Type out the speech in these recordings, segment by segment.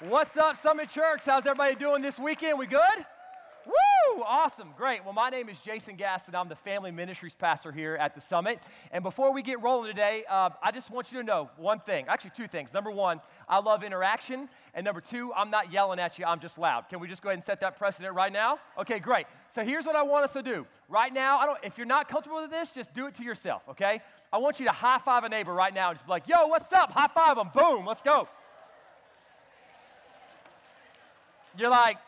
What's up, Summit Church? How's everybody doing this weekend? We good? Woo! Awesome, great. Well, my name is Jason Gaston. I'm the family ministries pastor here at the Summit. And before we get rolling today, uh, I just want you to know one thing actually, two things. Number one, I love interaction. And number two, I'm not yelling at you, I'm just loud. Can we just go ahead and set that precedent right now? Okay, great. So here's what I want us to do. Right now, I don't, if you're not comfortable with this, just do it to yourself, okay? I want you to high five a neighbor right now and just be like, yo, what's up? High five them. Boom, let's go. You're like,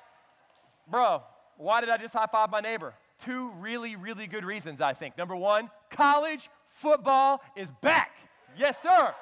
bro, why did I just high five my neighbor? Two really, really good reasons, I think. Number one, college football is back. Yes, sir.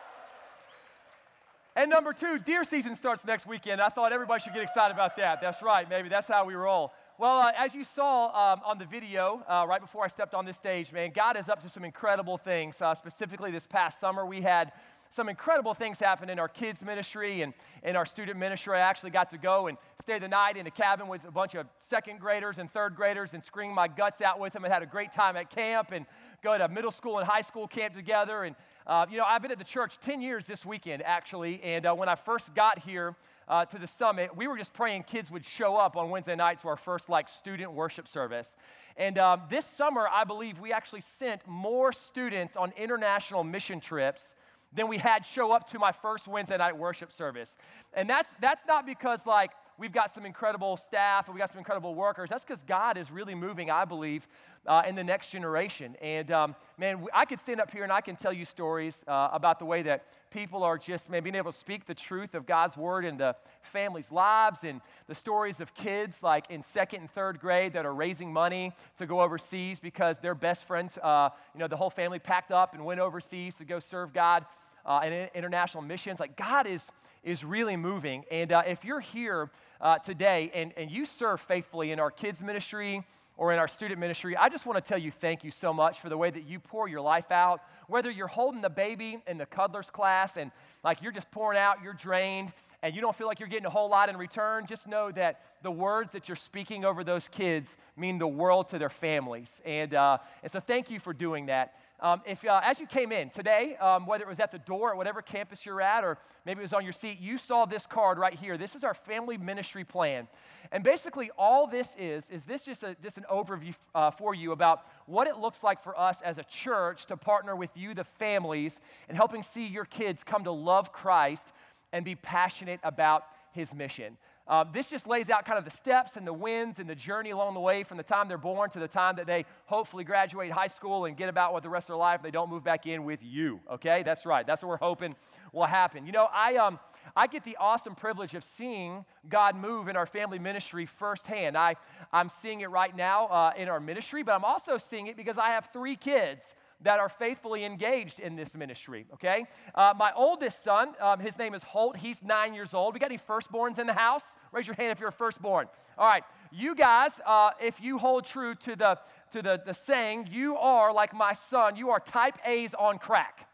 And number two, deer season starts next weekend. I thought everybody should get excited about that. That's right, maybe that's how we roll. Well, uh, as you saw um, on the video uh, right before I stepped on this stage, man, God is up to some incredible things. Uh, specifically, this past summer, we had some incredible things happened in our kids ministry and in our student ministry. I actually got to go and stay the night in a cabin with a bunch of second graders and third graders and scream my guts out with them and had a great time at camp and go to middle school and high school camp together. And, uh, you know, I've been at the church 10 years this weekend, actually. And uh, when I first got here, uh, to the summit, we were just praying kids would show up on Wednesday night to our first like student worship service. And um, this summer, I believe we actually sent more students on international mission trips than we had show up to my first Wednesday night worship service. And that's, that's not because, like, we've got some incredible staff and we got some incredible workers. That's because God is really moving, I believe, uh, in the next generation. And um, man, I could stand up here and I can tell you stories uh, about the way that people are just man, being able to speak the truth of God's word into families' lives and the stories of kids like in second and third grade that are raising money to go overseas because their best friends, uh, you know, the whole family packed up and went overseas to go serve God uh, in international missions. Like God is is really moving. And uh, if you're here uh, today and, and you serve faithfully in our kids' ministry or in our student ministry, I just want to tell you thank you so much for the way that you pour your life out. Whether you're holding the baby in the cuddlers class and like you're just pouring out, you're drained, and you don't feel like you're getting a whole lot in return, just know that the words that you're speaking over those kids mean the world to their families. And, uh, and so thank you for doing that. Um, if, uh, as you came in today, um, whether it was at the door at whatever campus you're at, or maybe it was on your seat, you saw this card right here. This is our family ministry plan. And basically, all this is, is this just, a, just an overview uh, for you about what it looks like for us as a church to partner with you, the families, and helping see your kids come to love Christ and be passionate about his mission. Uh, this just lays out kind of the steps and the wins and the journey along the way from the time they're born to the time that they hopefully graduate high school and get about with the rest of their life. They don't move back in with you, okay? That's right. That's what we're hoping will happen. You know, I, um, I get the awesome privilege of seeing God move in our family ministry firsthand. I, I'm seeing it right now uh, in our ministry, but I'm also seeing it because I have three kids that are faithfully engaged in this ministry, okay? Uh, my oldest son, um, his name is Holt. He's nine years old. We got any firstborns in the house? Raise your hand if you're a firstborn. All right, you guys, uh, if you hold true to, the, to the, the saying, you are like my son, you are type A's on crack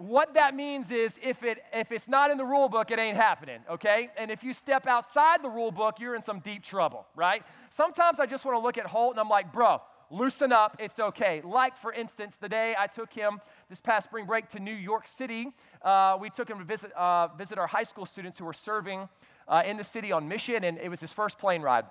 what that means is if, it, if it's not in the rule book, it ain't happening, okay? And if you step outside the rule book, you're in some deep trouble, right? Sometimes I just want to look at Holt and I'm like, bro, loosen up, it's okay. Like, for instance, the day I took him this past spring break to New York City, uh, we took him to visit, uh, visit our high school students who were serving uh, in the city on mission, and it was his first plane ride.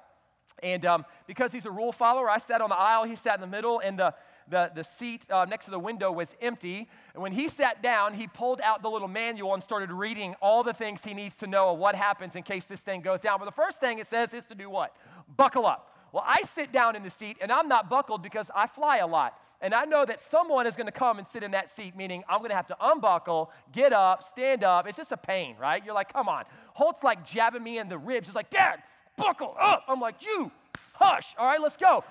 And um, because he's a rule follower, I sat on the aisle, he sat in the middle, and the, the, the seat uh, next to the window was empty. And when he sat down, he pulled out the little manual and started reading all the things he needs to know of what happens in case this thing goes down. But the first thing it says is to do what? Buckle up. Well, I sit down in the seat and I'm not buckled because I fly a lot. And I know that someone is going to come and sit in that seat, meaning I'm going to have to unbuckle, get up, stand up. It's just a pain, right? You're like, come on. Holt's like jabbing me in the ribs. He's like, Dad, buckle up. I'm like, you, hush. All right, let's go.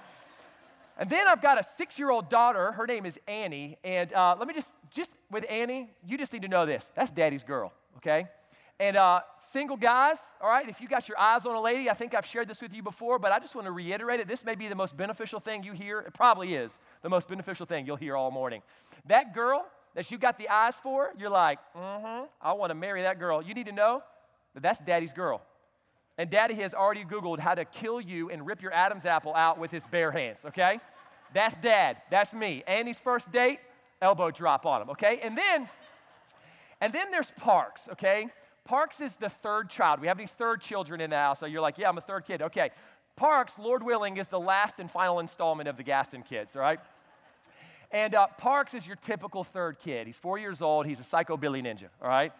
And then I've got a six year old daughter. Her name is Annie. And uh, let me just, just with Annie, you just need to know this that's daddy's girl, okay? And uh, single guys, all right, if you got your eyes on a lady, I think I've shared this with you before, but I just want to reiterate it. This may be the most beneficial thing you hear. It probably is the most beneficial thing you'll hear all morning. That girl that you got the eyes for, you're like, mm hmm, I want to marry that girl. You need to know that that's daddy's girl. And daddy has already Googled how to kill you and rip your Adam's apple out with his bare hands, okay? That's dad. That's me. Annie's first date, elbow drop on him, okay? And then, and then there's Parks, okay? Parks is the third child. We have any third children in the house? So you're like, yeah, I'm a third kid. Okay. Parks, Lord willing, is the last and final installment of the Gaston kids, all right? And uh, Parks is your typical third kid. He's four years old. He's a psycho Billy Ninja, all right?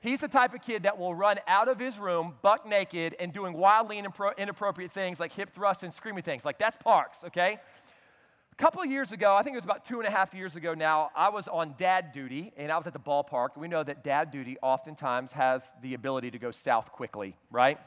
He's the type of kid that will run out of his room buck naked and doing wildly inappropriate things like hip thrusts and screaming things. Like, that's Parks, okay? A couple years ago, I think it was about two and a half years ago now, I was on dad duty and I was at the ballpark. We know that dad duty oftentimes has the ability to go south quickly, right?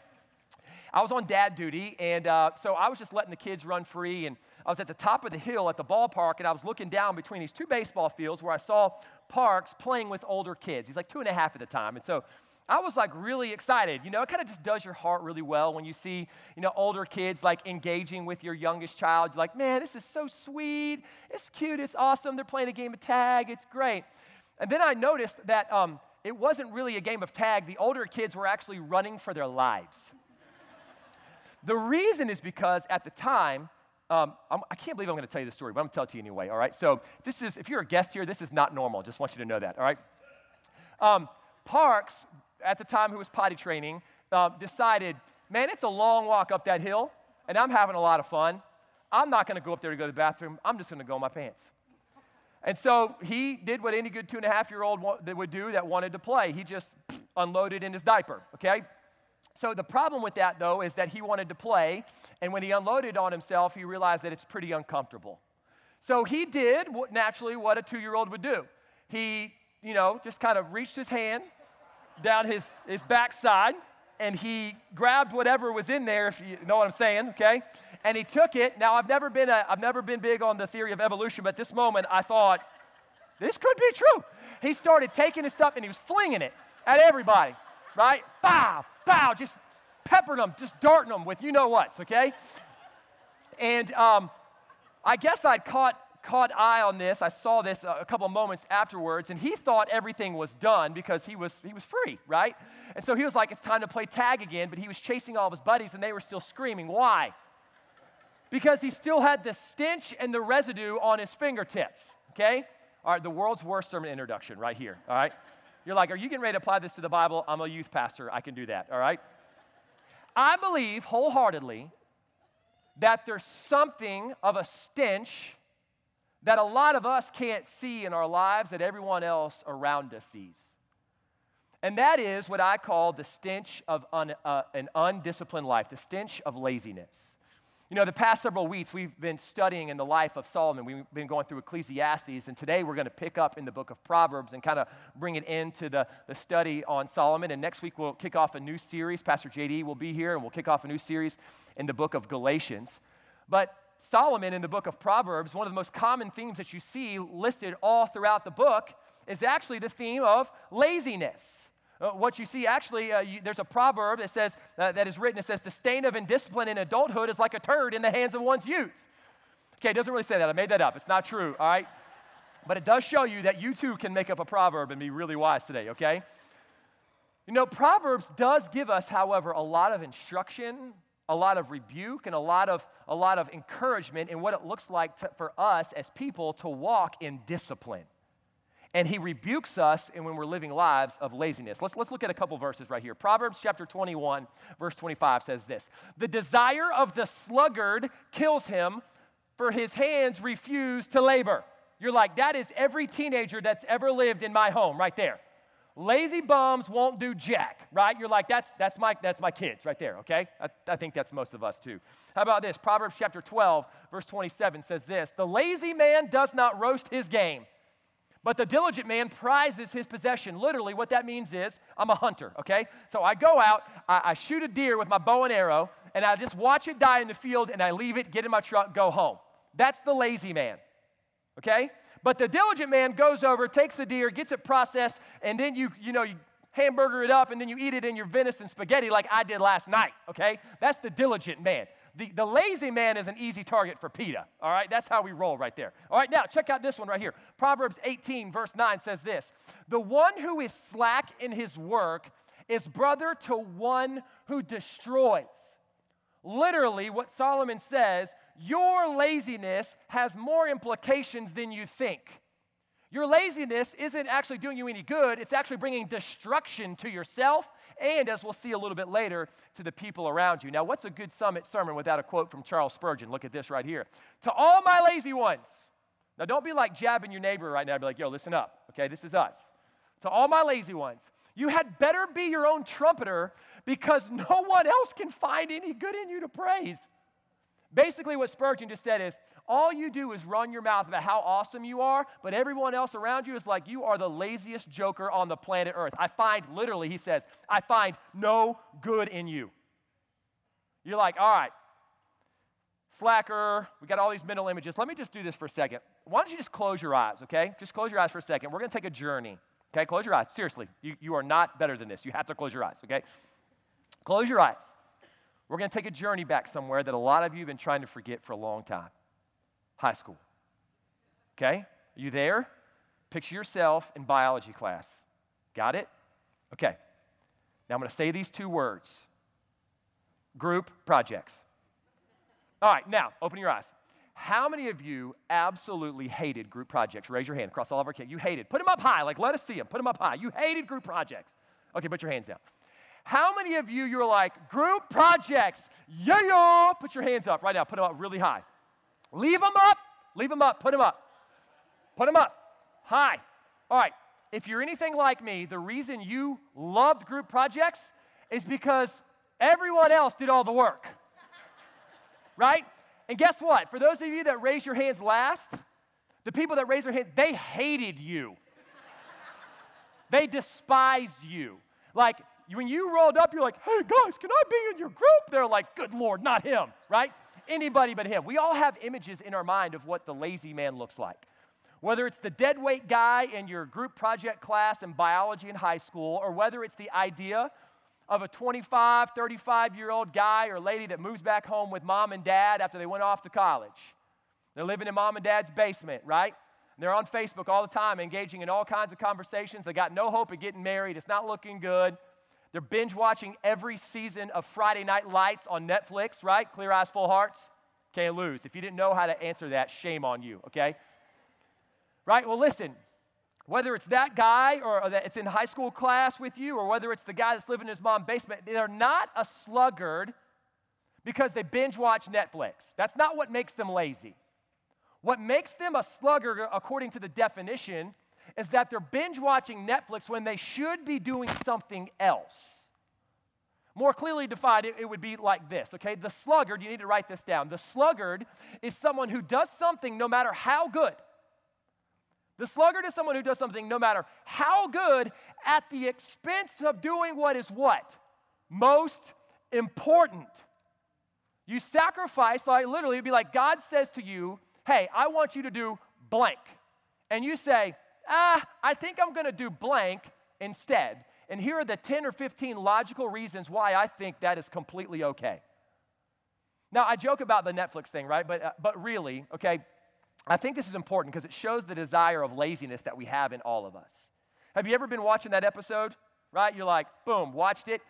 I was on dad duty, and uh, so I was just letting the kids run free. And I was at the top of the hill at the ballpark, and I was looking down between these two baseball fields where I saw Parks playing with older kids. He's like two and a half at the time. And so I was like really excited. You know, it kind of just does your heart really well when you see, you know, older kids like engaging with your youngest child. You're like, man, this is so sweet. It's cute. It's awesome. They're playing a game of tag. It's great. And then I noticed that um, it wasn't really a game of tag. The older kids were actually running for their lives. the reason is because at the time, um, I can not believe I'm going to tell you this story, but I'm going to tell it to you anyway, all right? So, this is, if you're a guest here, this is not normal. Just want you to know that, all right? Um, Parks at the time who was potty training, uh, decided, man, it's a long walk up that hill, and I'm having a lot of fun. I'm not going to go up there to go to the bathroom. I'm just going to go in my pants. And so he did what any good two and a half year old would do that wanted to play. He just unloaded in his diaper, okay? So the problem with that, though, is that he wanted to play, and when he unloaded on himself, he realized that it's pretty uncomfortable. So he did naturally what a two year old would do. He, you know, just kind of reached his hand down his, his backside and he grabbed whatever was in there, if you know what I'm saying, okay? And he took it. Now, I've never been, a, I've never been big on the theory of evolution, but this moment I thought, this could be true. He started taking his stuff and he was flinging it at everybody, right? Bow, bow, just peppering them, just darting them with you know what's, okay? And um, I guess I'd caught caught eye on this. I saw this a couple moments afterwards, and he thought everything was done because he was, he was free, right? And so he was like, it's time to play tag again, but he was chasing all of his buddies, and they were still screaming. Why? Because he still had the stench and the residue on his fingertips, okay? All right, the world's worst sermon introduction right here, all right? You're like, are you getting ready to apply this to the Bible? I'm a youth pastor. I can do that, all right? I believe wholeheartedly that there's something of a stench that a lot of us can't see in our lives that everyone else around us sees. And that is what I call the stench of un, uh, an undisciplined life, the stench of laziness. You know, the past several weeks we've been studying in the life of Solomon. We've been going through Ecclesiastes, and today we're going to pick up in the book of Proverbs and kind of bring it into the, the study on Solomon. And next week we'll kick off a new series. Pastor JD will be here, and we'll kick off a new series in the book of Galatians. But Solomon in the book of Proverbs, one of the most common themes that you see listed all throughout the book is actually the theme of laziness. Uh, what you see actually, uh, you, there's a proverb that says, uh, that is written, it says, the stain of indiscipline in adulthood is like a turd in the hands of one's youth. Okay, it doesn't really say that. I made that up. It's not true, all right? But it does show you that you too can make up a proverb and be really wise today, okay? You know, Proverbs does give us, however, a lot of instruction a lot of rebuke and a lot of, a lot of encouragement in what it looks like to, for us as people to walk in discipline. And he rebukes us and when we're living lives of laziness. Let's, let's look at a couple verses right here. Proverbs chapter 21, verse 25 says this The desire of the sluggard kills him, for his hands refuse to labor. You're like, that is every teenager that's ever lived in my home right there. Lazy bums won't do jack, right? You're like, that's, that's, my, that's my kids right there, okay? I, I think that's most of us too. How about this? Proverbs chapter 12, verse 27 says this The lazy man does not roast his game, but the diligent man prizes his possession. Literally, what that means is I'm a hunter, okay? So I go out, I, I shoot a deer with my bow and arrow, and I just watch it die in the field, and I leave it, get in my truck, go home. That's the lazy man, okay? But the diligent man goes over, takes the deer, gets it processed, and then you, you know, you hamburger it up and then you eat it in your venison spaghetti like I did last night, okay? That's the diligent man. The, the lazy man is an easy target for PETA, all right? That's how we roll right there. All right, now check out this one right here. Proverbs 18, verse 9 says this The one who is slack in his work is brother to one who destroys. Literally, what Solomon says your laziness has more implications than you think. Your laziness isn't actually doing you any good, it's actually bringing destruction to yourself and, as we'll see a little bit later, to the people around you. Now, what's a good summit sermon without a quote from Charles Spurgeon? Look at this right here. To all my lazy ones. Now, don't be like jabbing your neighbor right now. Be like, yo, listen up. Okay, this is us. To all my lazy ones, you had better be your own trumpeter because no one else can find any good in you to praise. Basically, what Spurgeon just said is all you do is run your mouth about how awesome you are, but everyone else around you is like you are the laziest joker on the planet Earth. I find, literally, he says, I find no good in you. You're like, all right, slacker, we got all these mental images. Let me just do this for a second. Why don't you just close your eyes, okay? Just close your eyes for a second. We're gonna take a journey, okay? Close your eyes. Seriously, you, you are not better than this. You have to close your eyes, okay? Close your eyes. We're going to take a journey back somewhere that a lot of you have been trying to forget for a long time high school. Okay? Are you there? Picture yourself in biology class. Got it? Okay. Now I'm going to say these two words group projects. All right, now open your eyes. How many of you absolutely hated group projects? Raise your hand across all of our kids. You hated. Put them up high. Like, let us see them. Put them up high. You hated group projects. Okay, put your hands down. How many of you, you're like, group projects, yeah, yeah, put your hands up right now, put them up really high. Leave them up, leave them up, put them up. Put them up, high. All right, if you're anything like me, the reason you loved group projects is because everyone else did all the work. right? And guess what? For those of you that raise your hands last, the people that raise their hands, they hated you. they despised you. Like, when you rolled up, you're like, hey guys, can I be in your group? They're like, good Lord, not him, right? Anybody but him. We all have images in our mind of what the lazy man looks like. Whether it's the dead weight guy in your group project class in biology in high school, or whether it's the idea of a 25, 35 year old guy or lady that moves back home with mom and dad after they went off to college. They're living in mom and dad's basement, right? They're on Facebook all the time, engaging in all kinds of conversations. They got no hope of getting married. It's not looking good. They're binge watching every season of Friday Night Lights on Netflix, right? Clear Eyes, Full Hearts. Can't lose. If you didn't know how to answer that, shame on you, okay? Right? Well, listen, whether it's that guy or, that it's in high school class with you, or whether it's the guy that's living in his mom's basement, they're not a sluggard because they binge watch Netflix. That's not what makes them lazy. What makes them a sluggard, according to the definition, is that they're binge watching Netflix when they should be doing something else. More clearly defined, it, it, would be like this, okay? The sluggard, you need to write this down. The sluggard is someone who does something no matter how good. The sluggard is someone who does something no matter how good at the expense of doing what is what? Most important. You sacrifice, like literally, it'd be like God says to you, hey, I want you to do blank. And you say, ah, I think I'm to do blank instead. And here are the 10 or 15 logical reasons why I think that is completely okay. Now, I joke about the Netflix thing, right? But, uh, but really, okay, I think this is important because it shows the desire of laziness that we have in all of us. Have you ever been watching that episode, right? You're like, boom, watched it.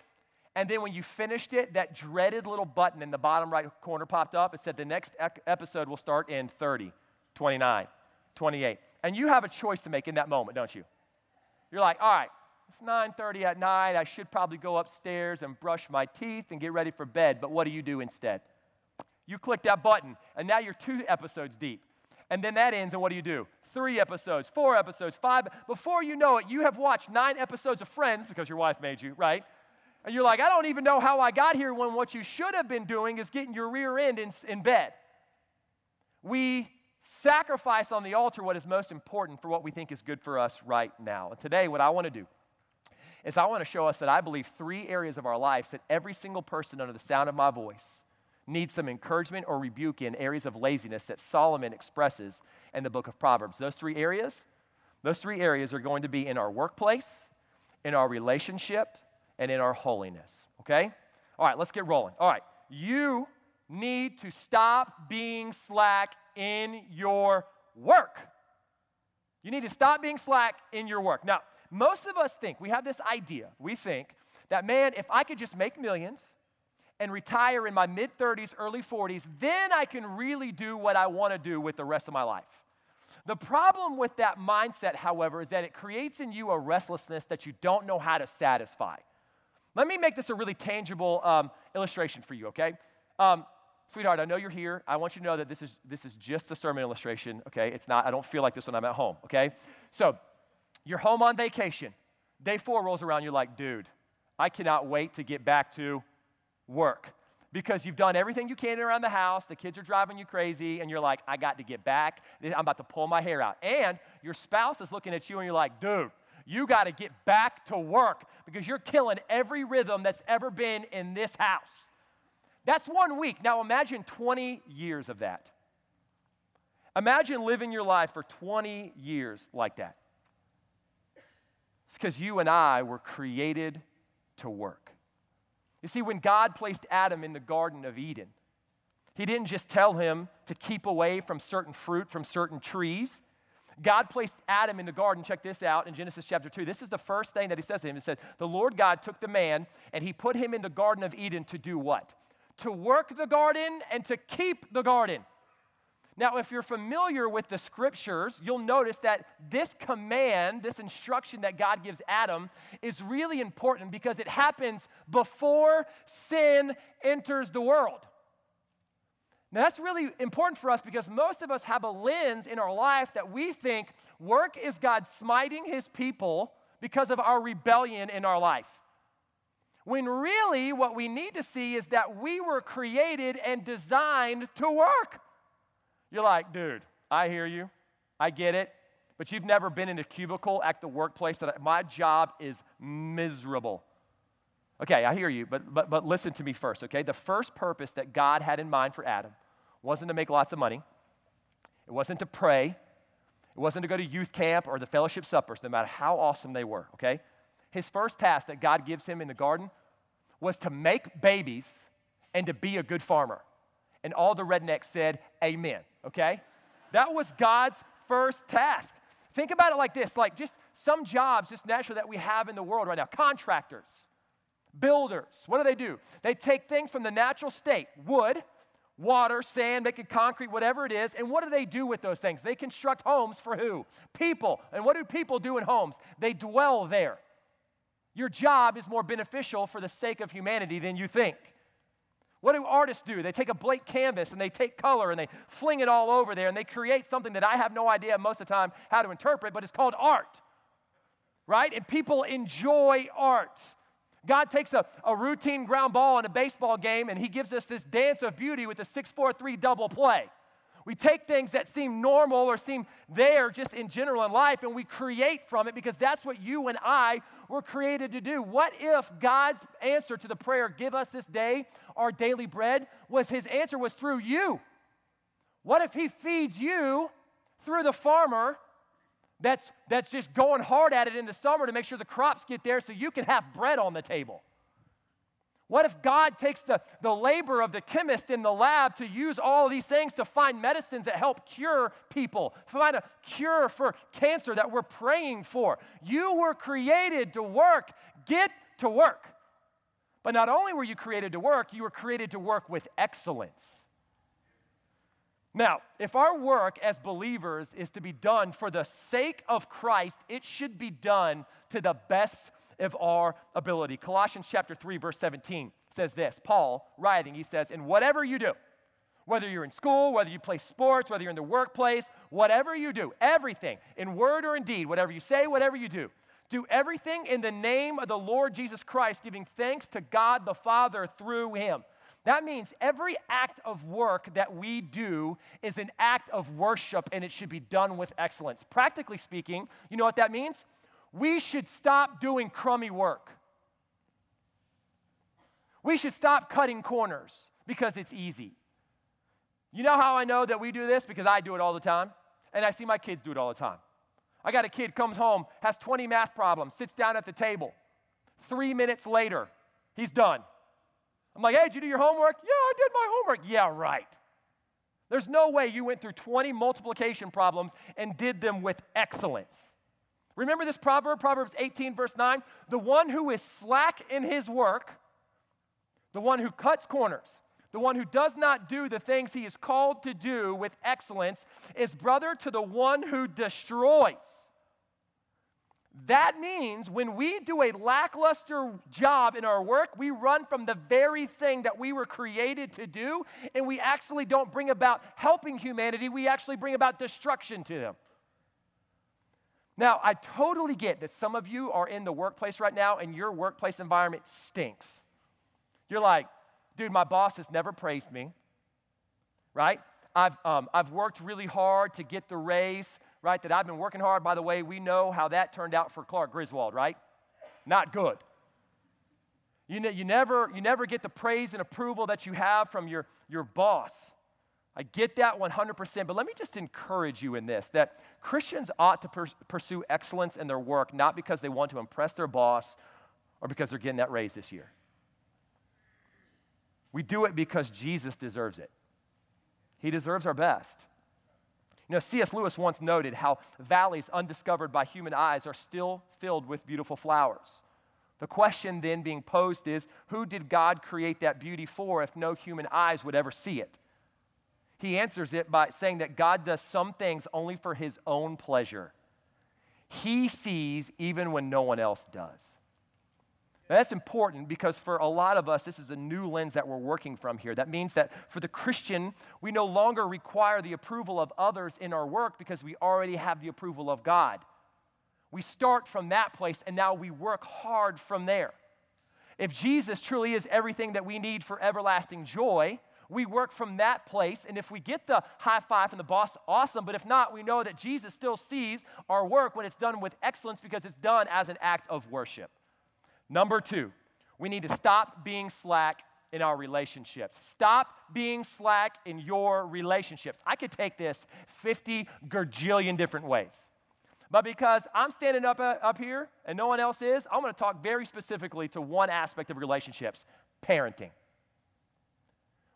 And then when you finished it, that dreaded little button in the bottom right corner popped up. It said the next episode will start in 30, 29, 28. And you have a choice to make in that moment, don't you? You're like, all right, it's 9:30 at night. I should probably go upstairs and brush my teeth and get ready for bed. But what do you do instead? You click that button, and now you're two episodes deep. And then that ends, and what do you do? Three episodes, four episodes, five. Before you know it, you have watched nine episodes of Friends because your wife made you, right? And you're like, I don't even know how I got here when what you should have been doing is getting your rear end in, in bed. We sacrifice on the altar what is most important for what we think is good for us right now. And today, what I want to do is I want to show us that I believe three areas of our lives that every single person under the sound of my voice needs some encouragement or rebuke in areas of laziness that Solomon expresses in the book of Proverbs. Those three areas, those three areas are going to be in our workplace, in our relationship, and in our holiness. Okay? All right, let's get rolling. All right, you need to stop being slack in your work. You need to stop being slack in your work. Now, most of us think, we have this idea, we think that, man, if I could just make millions and retire in my mid 30s, early 40s, then I can really do what I want to do with the rest of my life. The problem with that mindset, however, is that it creates in you a restlessness that you don't know how to satisfy. Let me make this a really tangible um, illustration for you, okay? Um, sweetheart, I know you're here. I want you to know that this is, this is just a sermon illustration, okay? It's not, I don't feel like this when I'm at home, okay? So, you're home on vacation. Day four rolls around, you're like, dude, I cannot wait to get back to work because you've done everything you can around the house. The kids are driving you crazy, and you're like, I got to get back. I'm about to pull my hair out. And your spouse is looking at you, and you're like, dude, you got to get back to work because you're killing every rhythm that's ever been in this house. That's one week. Now imagine 20 years of that. Imagine living your life for 20 years like that. It's because you and I were created to work. You see, when God placed Adam in the Garden of Eden, He didn't just tell him to keep away from certain fruit from certain trees. God placed Adam in the garden. Check this out in Genesis chapter 2. This is the first thing that he says to him. He said, The Lord God took the man and he put him in the Garden of Eden to do what? To work the garden and to keep the garden. Now, if you're familiar with the scriptures, you'll notice that this command, this instruction that God gives Adam, is really important because it happens before sin enters the world. Now, that's really important for us because most of us have a lens in our life that we think work is God smiting his people because of our rebellion in our life. When really, what we need to see is that we were created and designed to work. You're like, dude, I hear you. I get it. But you've never been in a cubicle at the workplace that my job is miserable. Okay, I hear you, but, but, but listen to me first, okay? The first purpose that God had in mind for Adam wasn't to make lots of money, it wasn't to pray, it wasn't to go to youth camp or the fellowship suppers, no matter how awesome they were, okay? His first task that God gives him in the garden was to make babies and to be a good farmer. And all the rednecks said, Amen okay? That was God's first task. Think about it like this like just some jobs, just naturally, that we have in the world right now contractors, builders. What do they do? They take things from the natural state wood, water, sand, make concrete, whatever it is. And what do they do with those things? They construct homes for who? People. And what do people do in homes? They dwell there. Your job is more beneficial for the sake of humanity than you think. What do artists do? They take a blank canvas and they take color and they fling it all over there and they create something that I have no idea most of the time how to interpret, but it's called art. Right? And people enjoy art. God takes a, a routine ground ball in a baseball game and he gives us this dance of beauty with a 6 4 3 double play. We take things that seem normal or seem there just in general in life and we create from it because that's what you and I were created to do. What if God's answer to the prayer, give us this day our daily bread, was his answer was through you? What if he feeds you through the farmer that's, that's just going hard at it in the summer to make sure the crops get there so you can have bread on the table? What if God takes the, the labor of the chemist in the lab to use all these things to find medicines that help cure people, find a cure for cancer that we're praying for? You were created to work. Get to work. But not only were you created to work, you were created to work with excellence. Now, if our work as believers is to be done for the sake of Christ, it should be done to the best of our ability. Colossians chapter 3 verse 17 says this. Paul writing, he says, "In whatever you do, whether you're in school, whether you play sports, whether you're in the workplace, whatever you do, everything, in word or in deed, whatever you say, whatever you do, do everything in the name of the Lord Jesus Christ, giving thanks to God the Father through him." That means every act of work that we do is an act of worship and it should be done with excellence. Practically speaking, you know what that means? We should stop doing crummy work. We should stop cutting corners because it's easy. You know how I know that we do this? Because I do it all the time, and I see my kids do it all the time. I got a kid comes home, has 20 math problems, sits down at the table. Three minutes later, he's done. I'm like, hey, did you do your homework? Yeah, I did my homework. Yeah, right. There's no way you went through 20 multiplication problems and did them with excellence. Remember this proverb, Proverbs 18, verse 9? The one who is slack in his work, the one who cuts corners, the one who does not do the things he is called to do with excellence, is brother to the one who destroys. That means when we do a lackluster job in our work, we run from the very thing that we were created to do, and we actually don't bring about helping humanity, we actually bring about destruction to them. Now, I totally get that some of you are in the workplace right now and your workplace environment stinks. You're like, dude, my boss has never praised me, right? I've, um, I've worked really hard to get the raise, right? That I've been working hard. By the way, we know how that turned out for Clark Griswold, right? Not good. You, ne- you, never, you never get the praise and approval that you have from your, your boss. I get that 100%, but let me just encourage you in this that Christians ought to pursue excellence in their work, not because they want to impress their boss or because they're getting that raise this year. We do it because Jesus deserves it. He deserves our best. You know, C.S. Lewis once noted how valleys undiscovered by human eyes are still filled with beautiful flowers. The question then being posed is who did God create that beauty for if no human eyes would ever see it? He answers it by saying that God does some things only for his own pleasure. He sees even when no one else does. Now, that's important because for a lot of us, this is a new lens that we're working from here. That means that for the Christian, we no longer require the approval of others in our work because we already have the approval of God. We start from that place and now we work hard from there. If Jesus truly is everything that we need for everlasting joy, we work from that place. And if we get the high five from the boss, awesome. But if not, we know that Jesus still sees our work when it's done with excellence because it's done as an act of worship. Number two, we need to stop being slack in our relationships. Stop being slack in your relationships. I could take this 50 gajillion different ways. But because I'm standing up, uh, up here and no one else is, I'm to talk very specifically to one aspect of relationships parenting.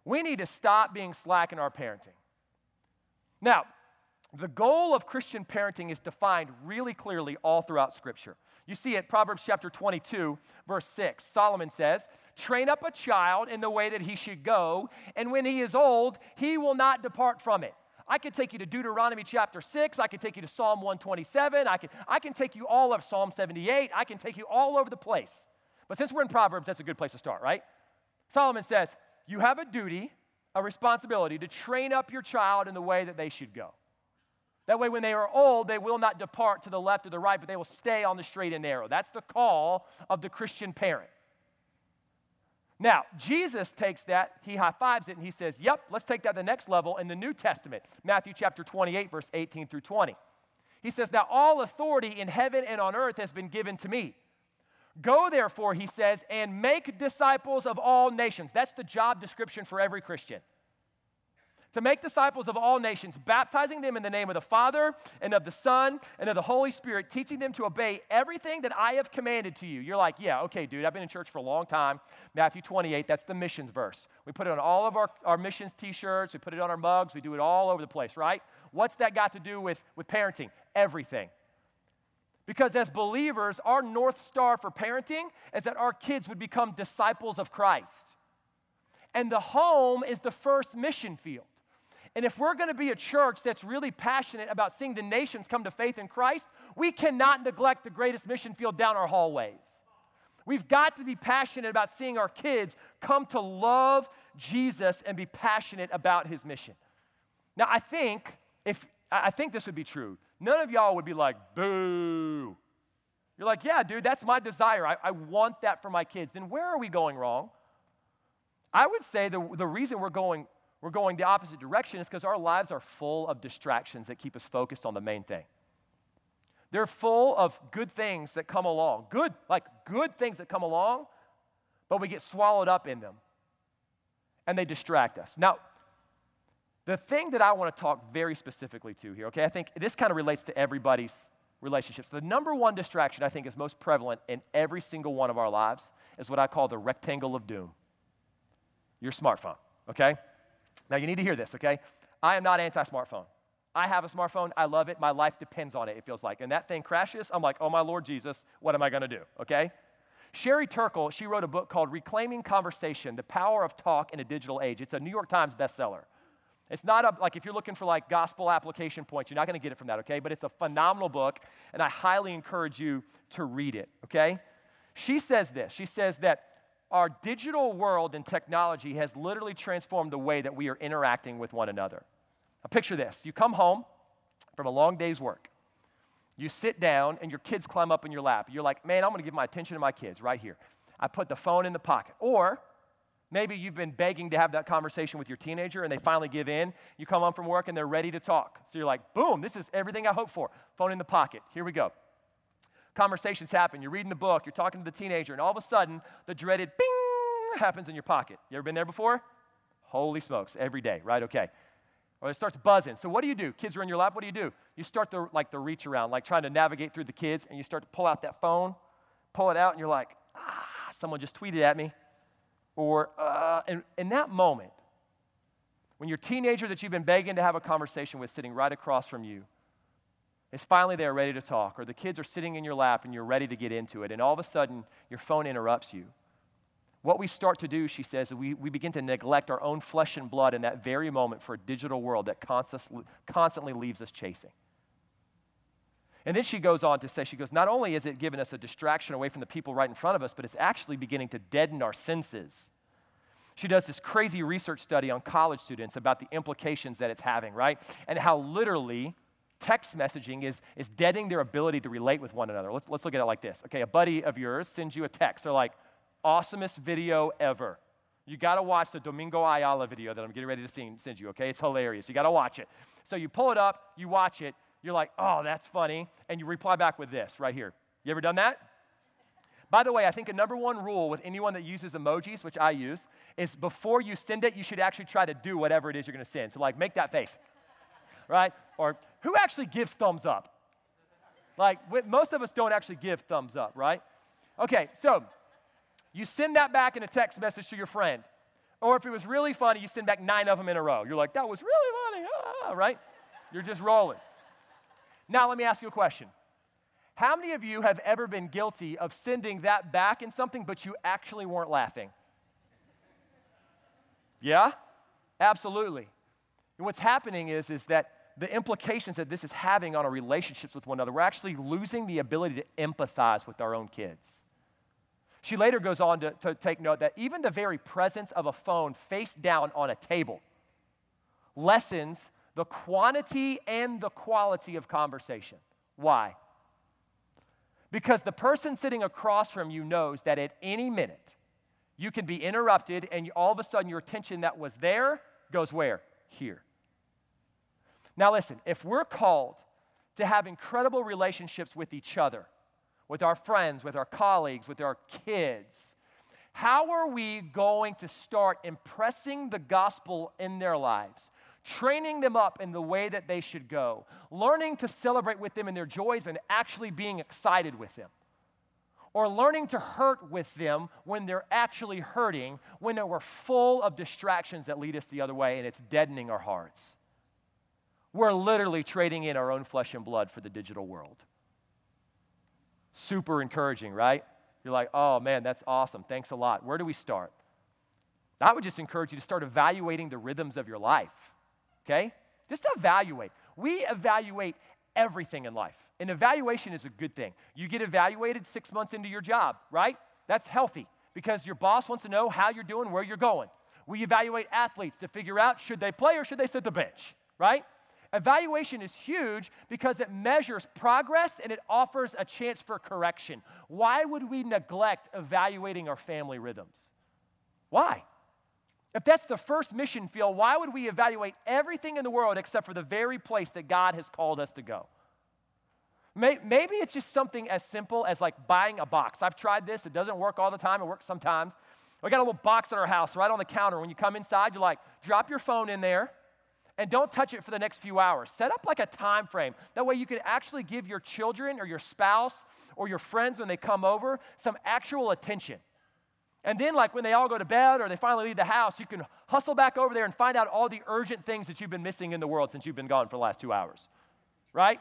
We need to stop being slack in our parenting. Now, the goal of Christian parenting is defined really clearly all throughout Scripture. You see it, Proverbs chapter 22, verse 6. Solomon says, Train up a child in the way that he should go, and when he is old, he will not depart from it. I could take you to Deuteronomy chapter 6. I could take you to Psalm 127. I can, I can take you all of Psalm 78. I can take you all over the place. But since we're in Proverbs, that's a good place to start, right? Solomon says, you have a duty, a responsibility to train up your child in the way that they should go. That way, when they are old, they will not depart to the left or the right, but they will stay on the straight and narrow. That's the call of the Christian parent. Now, Jesus takes that, he high fives it, and he says, Yep, let's take that to the next level in the New Testament, Matthew chapter 28, verse 18 through 20. He says, Now all authority in heaven and on earth has been given to me. Go, therefore, he says, and make disciples of all nations. That's the job description for every Christian. To make disciples of all nations, baptizing them in the name of the Father and of the Son and of the Holy Spirit, teaching them to obey everything that I have commanded to you. You're like, yeah, okay, dude, I've been in church for a long time. Matthew 28, that's the missions verse. We put it on all of our, our missions t shirts, we put it on our mugs, we do it all over the place, right? What's that got to do with, with parenting? Everything. Because as believers, our North Star for parenting is that our kids would become disciples of Christ. And the home is the first mission field. And if we're going to be a church that's really passionate about seeing the nations come to faith in Christ, we cannot neglect the greatest mission field down our hallways. We've got to be passionate about seeing our kids come to love Jesus and be passionate about his mission. Now, I think if I think this would be true none of y'all would be like, boo. You're like, yeah, dude, that's my desire. I, I want that for my kids. Then where are we going wrong? I would say the, the reason we're going, we're going the opposite direction is because our lives are full of distractions that keep us focused on the main thing. They're full of good things that come along, good, like good things that come along, but we get swallowed up in them and they distract us. Now, the thing that I want to talk very specifically to here, okay, I think this kind of relates to everybody's relationships. The number one distraction I think is most prevalent in every single one of our lives is what I call the rectangle of doom your smartphone, okay? Now you need to hear this, okay? I am not anti smartphone. I have a smartphone. I love it. My life depends on it, it feels like. And that thing crashes. I'm like, oh my Lord Jesus, what am I going to do? Okay? Sherry Turkle, she wrote a book called Reclaiming Conversation The Power of Talk in a Digital Age. It's a New York Times bestseller. It's not a, like if you're looking for like gospel application points, you're not going to get it from that, okay? But it's a phenomenal book, and I highly encourage you to read it, okay? She says this She says that our digital world and technology has literally transformed the way that we are interacting with one another. Now, picture this you come home from a long day's work. You sit down and your kids climb up in your lap. You're like, man, I'm gonna give my attention to my kids right here. I put the phone in the pocket. Or maybe you've been begging to have that conversation with your teenager and they finally give in. You come home from work and they're ready to talk. So you're like, boom, this is everything I hoped for. Phone in the pocket. Here we go. Conversations happen. You're reading the book, you're talking to the teenager, and all of a sudden, the dreaded bing happens in your pocket. You ever been there before? Holy smokes, every day, right? Okay or it starts buzzing. So what do you do? Kids are in your lap. What do you do? You start the like the reach around, like trying to navigate through the kids, and you start to pull out that phone, pull it out, and you're like, ah, someone just tweeted at me, or uh, and in that moment, when your teenager that you've been begging to have a conversation with sitting right across from you is finally there ready to talk, or the kids are sitting in your lap and you're ready to get into it, and all of a sudden your phone interrupts you what we start to do, she says, we, we begin to neglect our own flesh and blood in that very moment for a digital world that constantly, constantly leaves us chasing. And then she goes on to say, she goes, not only is it giving us a distraction away from the people right in front of us, but it's actually beginning to deaden our senses. She does this crazy research study on college students about the implications that it's having, right? And how literally text messaging is, is deadening their ability to relate with one another. Let's, let's look at it like this. Okay, a buddy of yours sends you a text. They're like, awesomest video ever. You got to watch the Domingo Ayala video that I'm getting ready to send you, okay? It's hilarious. You got to watch it. So you pull it up, you watch it, you're like, oh, that's funny, and you reply back with this right here. You ever done that? By the way, I think a number one rule with anyone that uses emojis, which I use, is before you send it, you should actually try to do whatever it is you're to send. So, like, make that face, right? Or who actually gives thumbs up? Like, most of us don't actually give thumbs up, right? Okay, so you send that back in a text message to your friend. Or if it was really funny, you send back nine of them in a row. You're like, that was really funny, ah, right? You're just rolling. Now, let me ask you a question. How many of you have ever been guilty of sending that back in something, but you actually weren't laughing? Yeah? Absolutely. And what's happening is, is that the implications that this is having on our relationships with one another, we're actually losing the ability to empathize with our own kids. She later goes on to, to take note that even the very presence of a phone face down on a table lessens the quantity and the quality of conversation. Why? Because the person sitting across from you knows that at any minute you can be interrupted and all of a sudden your attention that was there goes where? Here. Now, listen, if we're called to have incredible relationships with each other, with our friends, with our colleagues, with our kids. How are we going to start impressing the gospel in their lives? Training them up in the way that they should go, learning to celebrate with them in their joys and actually being excited with them or learning to hurt with them when they're actually hurting, when we're full of distractions that lead us the other way and it's deadening our hearts. We're literally trading in our own flesh and blood for the digital world. Super encouraging, right? You're like, oh man, that's awesome. Thanks a lot. Where do we start? I would just encourage you to start evaluating the rhythms of your life, okay? Just evaluate. We evaluate everything in life. An evaluation is a good thing. You get evaluated six months into your job, right? That's healthy because your boss wants to know how you're doing, where you're going. We evaluate athletes to figure out should they play or should they sit the bench, right? Evaluation is huge because it measures progress and it offers a chance for correction. Why would we neglect evaluating our family rhythms? Why? If that's the first mission field, why would we evaluate everything in the world except for the very place that God has called us to go? Maybe it's just something as simple as like buying a box. I've tried this, it doesn't work all the time, it works sometimes. We got a little box at our house right on the counter. When you come inside, you're like, drop your phone in there and don't touch it for the next few hours. Set up like a time frame. That way you can actually give your children or your spouse or your friends when they come over some actual attention. And then, like when they all go to bed or they finally leave the house, you can hustle back over there and find out all the urgent things that you've been missing in the world since you've been gone for the last two hours. Right?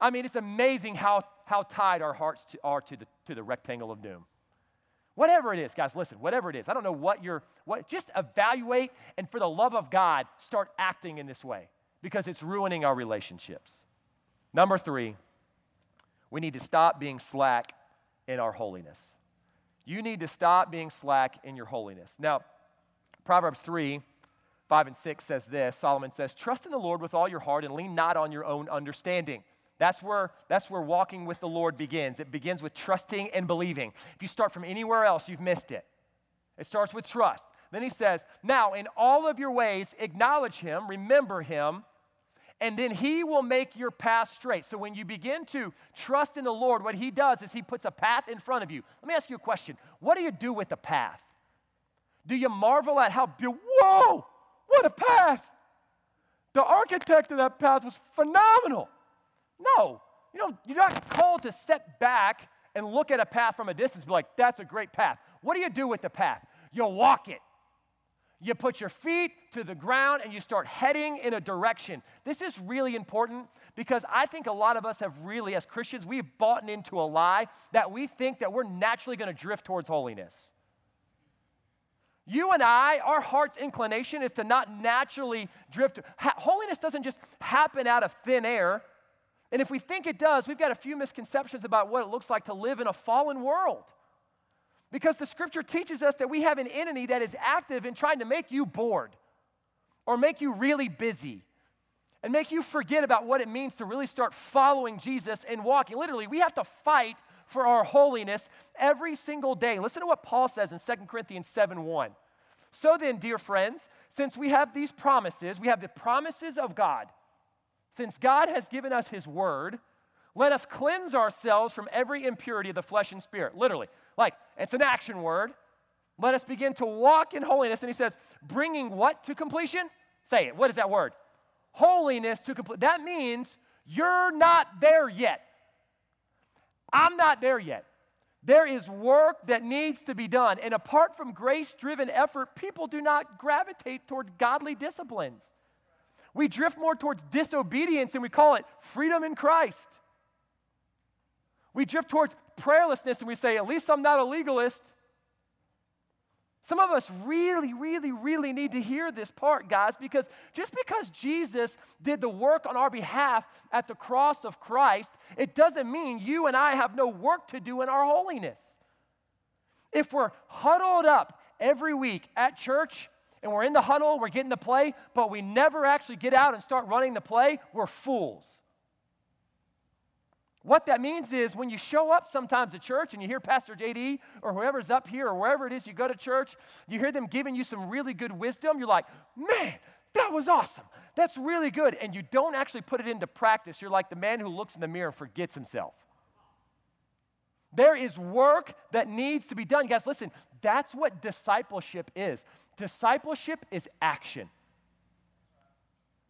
I mean, it's amazing how, how tied our hearts to, are to the, to the rectangle of doom. Whatever it is, guys, listen, whatever it is. I don't know what you're, what, just evaluate and for the love of God, start acting in this way because it's ruining our relationships. Number three, we need to stop being slack in our holiness. You need to stop being slack in your holiness. Now, Proverbs 3 5 and 6 says this Solomon says, Trust in the Lord with all your heart and lean not on your own understanding. That's where, that's where walking with the Lord begins. It begins with trusting and believing. If you start from anywhere else, you've missed it. It starts with trust. Then he says, Now, in all of your ways, acknowledge him, remember him, and then he will make your path straight. So when you begin to trust in the Lord, what he does is he puts a path in front of you. Let me ask you a question What do you do with the path? Do you marvel at how, whoa, what a path! The architect of that path was phenomenal. No, you know, you're not called to set back and look at a path from a distance, be like, that's a great path. What do you do with the path? You walk it. You put your feet to the ground and you start heading in a direction. This is really important because I think a lot of us have really, as Christians, we've bought into a lie that we think that we're naturally going to drift towards holiness. You and I, our heart's inclination is to not naturally drift. holiness doesn't just happen out of thin air. And if we think it does, we've got a few misconceptions about what it looks like to live in a fallen world. Because the scripture teaches us that we have an enemy that is active in trying to make you bored or make you really busy and make you forget about what it means to really start following Jesus and walking. Literally, we have to fight for our holiness every single day. Listen to what Paul says in 2 Corinthians 7 1. So then, dear friends, since we have these promises, we have the promises of God. Since God has given us his word, let us cleanse ourselves from every impurity of the flesh and spirit. Literally, like it's an action word. Let us begin to walk in holiness. And he says, bringing what to completion? Say it. What is that word? Holiness to complete. That means you're not there yet. I'm not there yet. There is work that needs to be done. And apart from grace driven effort, people do not gravitate towards godly disciplines. We drift more towards disobedience and we call it freedom in Christ. We drift towards prayerlessness and we say, at least I'm not a legalist. Some of us really, really, really need to hear this part, guys, because just because Jesus did the work on our behalf at the cross of Christ, it doesn't mean you and I have no work to do in our holiness. If we're huddled up every week at church and we're in the huddle, we're getting the play, but we never actually get out and start running the play, we're fools. What that means is when you show up sometimes to church and you hear Pastor JD or whoever's up here or wherever it is you go to church, you hear them giving you some really good wisdom, you're like, man, that was awesome. That's really good. And you don't actually put it into practice. You're like the man who looks in the mirror and forgets himself. There is work that needs to be done. Guys, listen, that's what discipleship is. Discipleship is action.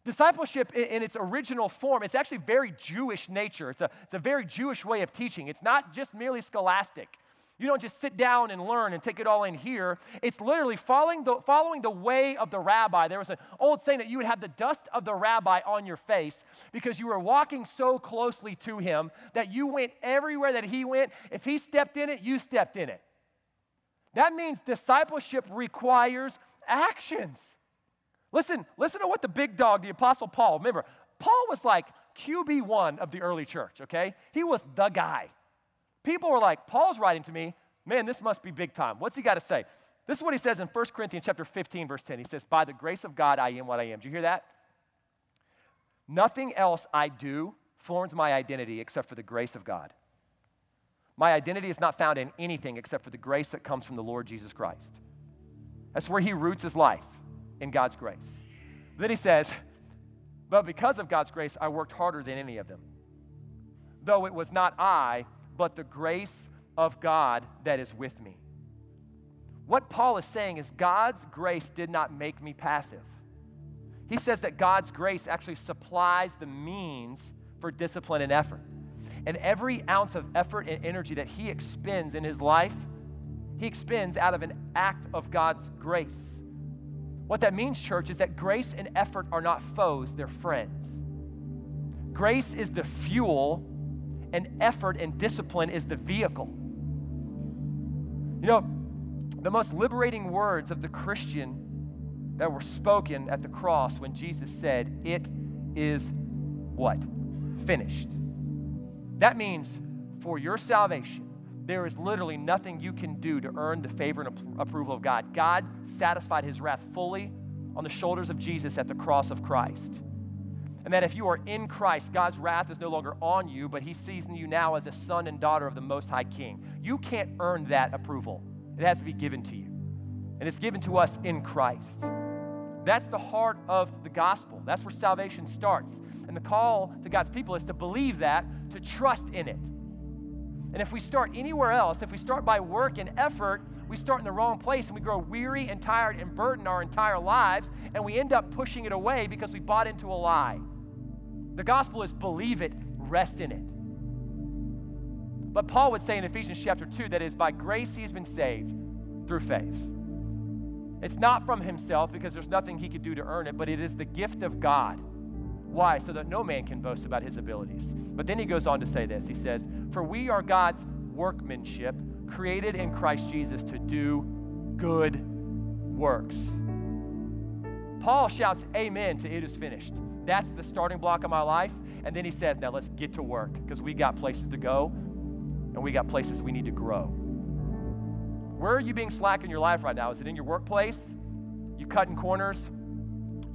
Discipleship in, its original form, it's actually very Jewish nature. It's a, it's a very Jewish way of teaching. It's not just merely scholastic. You don't just sit down and learn and take it all in here. It's literally following the, following the way of the rabbi. There was an old saying that you would have the dust of the rabbi on your face because you were walking so closely to him that you went everywhere that he went. If he stepped in it, you stepped in it. That means discipleship requires actions. Listen, listen to what the big dog, the Apostle Paul, remember, Paul was like QB1 of the early church, okay? He was the guy. People were like, Paul's writing to me, man, this must be big time. What's he got to say? This is what he says in 1 Corinthians chapter 15, verse 10. He says, By the grace of God, I am what I am. Do you hear that? Nothing else I do forms my identity except for the grace of God. My identity is not found in anything except for the grace that comes from the Lord Jesus Christ. That's where he roots his life in God's grace. Then he says, But because of God's grace, I worked harder than any of them. Though it was not I, but the grace of God that is with me. What Paul is saying is God's grace did not make me passive. He says that God's grace actually supplies the means for discipline and effort. And every ounce of effort and energy that he expends in his life, he expends out of an act of God's grace. What that means, church, is that grace and effort are not foes, they're friends. Grace is the fuel, and effort and discipline is the vehicle. You know, The most liberating words of the Christian that were spoken at the cross when Jesus said, It is what? Finished. That means for your salvation, there is literally nothing you can do to earn the favor and approval of God. God satisfied his wrath fully on the shoulders of Jesus at the cross of Christ. And that if you are in Christ, God's wrath is no longer on you, but he sees you now as a son and daughter of the Most High King. You can't earn that approval, it has to be given to you. And it's given to us in Christ. That's the heart of the gospel. That's where salvation starts. And the call to God's people is to believe that, to trust in it. And if we start anywhere else, if we start by work and effort, we start in the wrong place and we grow weary and tired and burdened our entire lives, and we end up pushing it away because we bought into a lie. The gospel is believe it, rest in it. But Paul would say in Ephesians chapter 2 that it is by grace he has been saved through faith. It's not from himself because there's nothing he could do to earn it, but it is the gift of God. Why? So that no man can boast about his abilities. But then he goes on to say this He says, For we are God's workmanship, created in Christ Jesus to do good works. Paul shouts, Amen to it is finished. That's the starting block of my life. And then he says, Now let's get to work because we got places to go and we got places we need to grow. Where are you being slack in your life right now? Is it in your workplace? You cutting corners?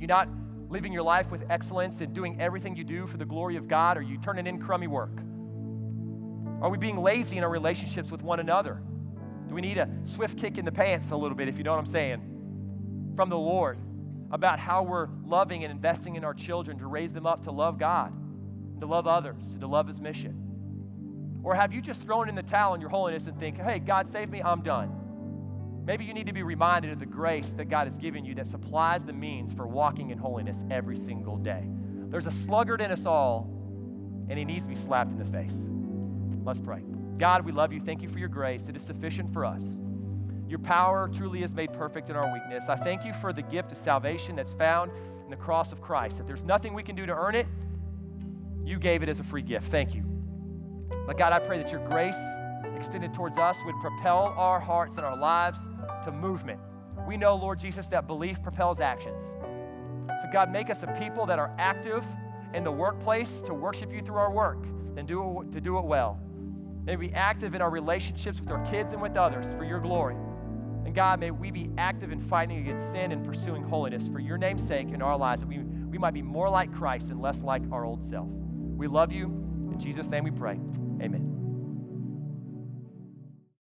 You not living your life with excellence and doing everything you do for the glory of God? Or you turning in crummy work? Are we being lazy in our relationships with one another? Do we need a swift kick in the pants a little bit, if you know what I'm saying, from the Lord about how we're loving and investing in our children to raise them up to love God, to love others, to love His mission? Or have you just thrown in the towel in your holiness and think, hey, God save me, I'm done? Maybe you need to be reminded of the grace that God has given you that supplies the means for walking in holiness every single day. There's a sluggard in us all, and he needs to be slapped in the face. Let's pray. God, we love you. Thank you for your grace. It is sufficient for us. Your power truly is made perfect in our weakness. I thank you for the gift of salvation that's found in the cross of Christ, that there's nothing we can do to earn it. You gave it as a free gift. Thank you. But God, I pray that your grace extended towards us would propel our hearts and our lives to movement. We know, Lord Jesus, that belief propels actions. So, God, make us a people that are active in the workplace to worship you through our work and do it, to do it well. May we be active in our relationships with our kids and with others for your glory. And God, may we be active in fighting against sin and pursuing holiness for your name's sake in our lives, that we, we might be more like Christ and less like our old self. We love you. In Jesus' name we pray. Amen.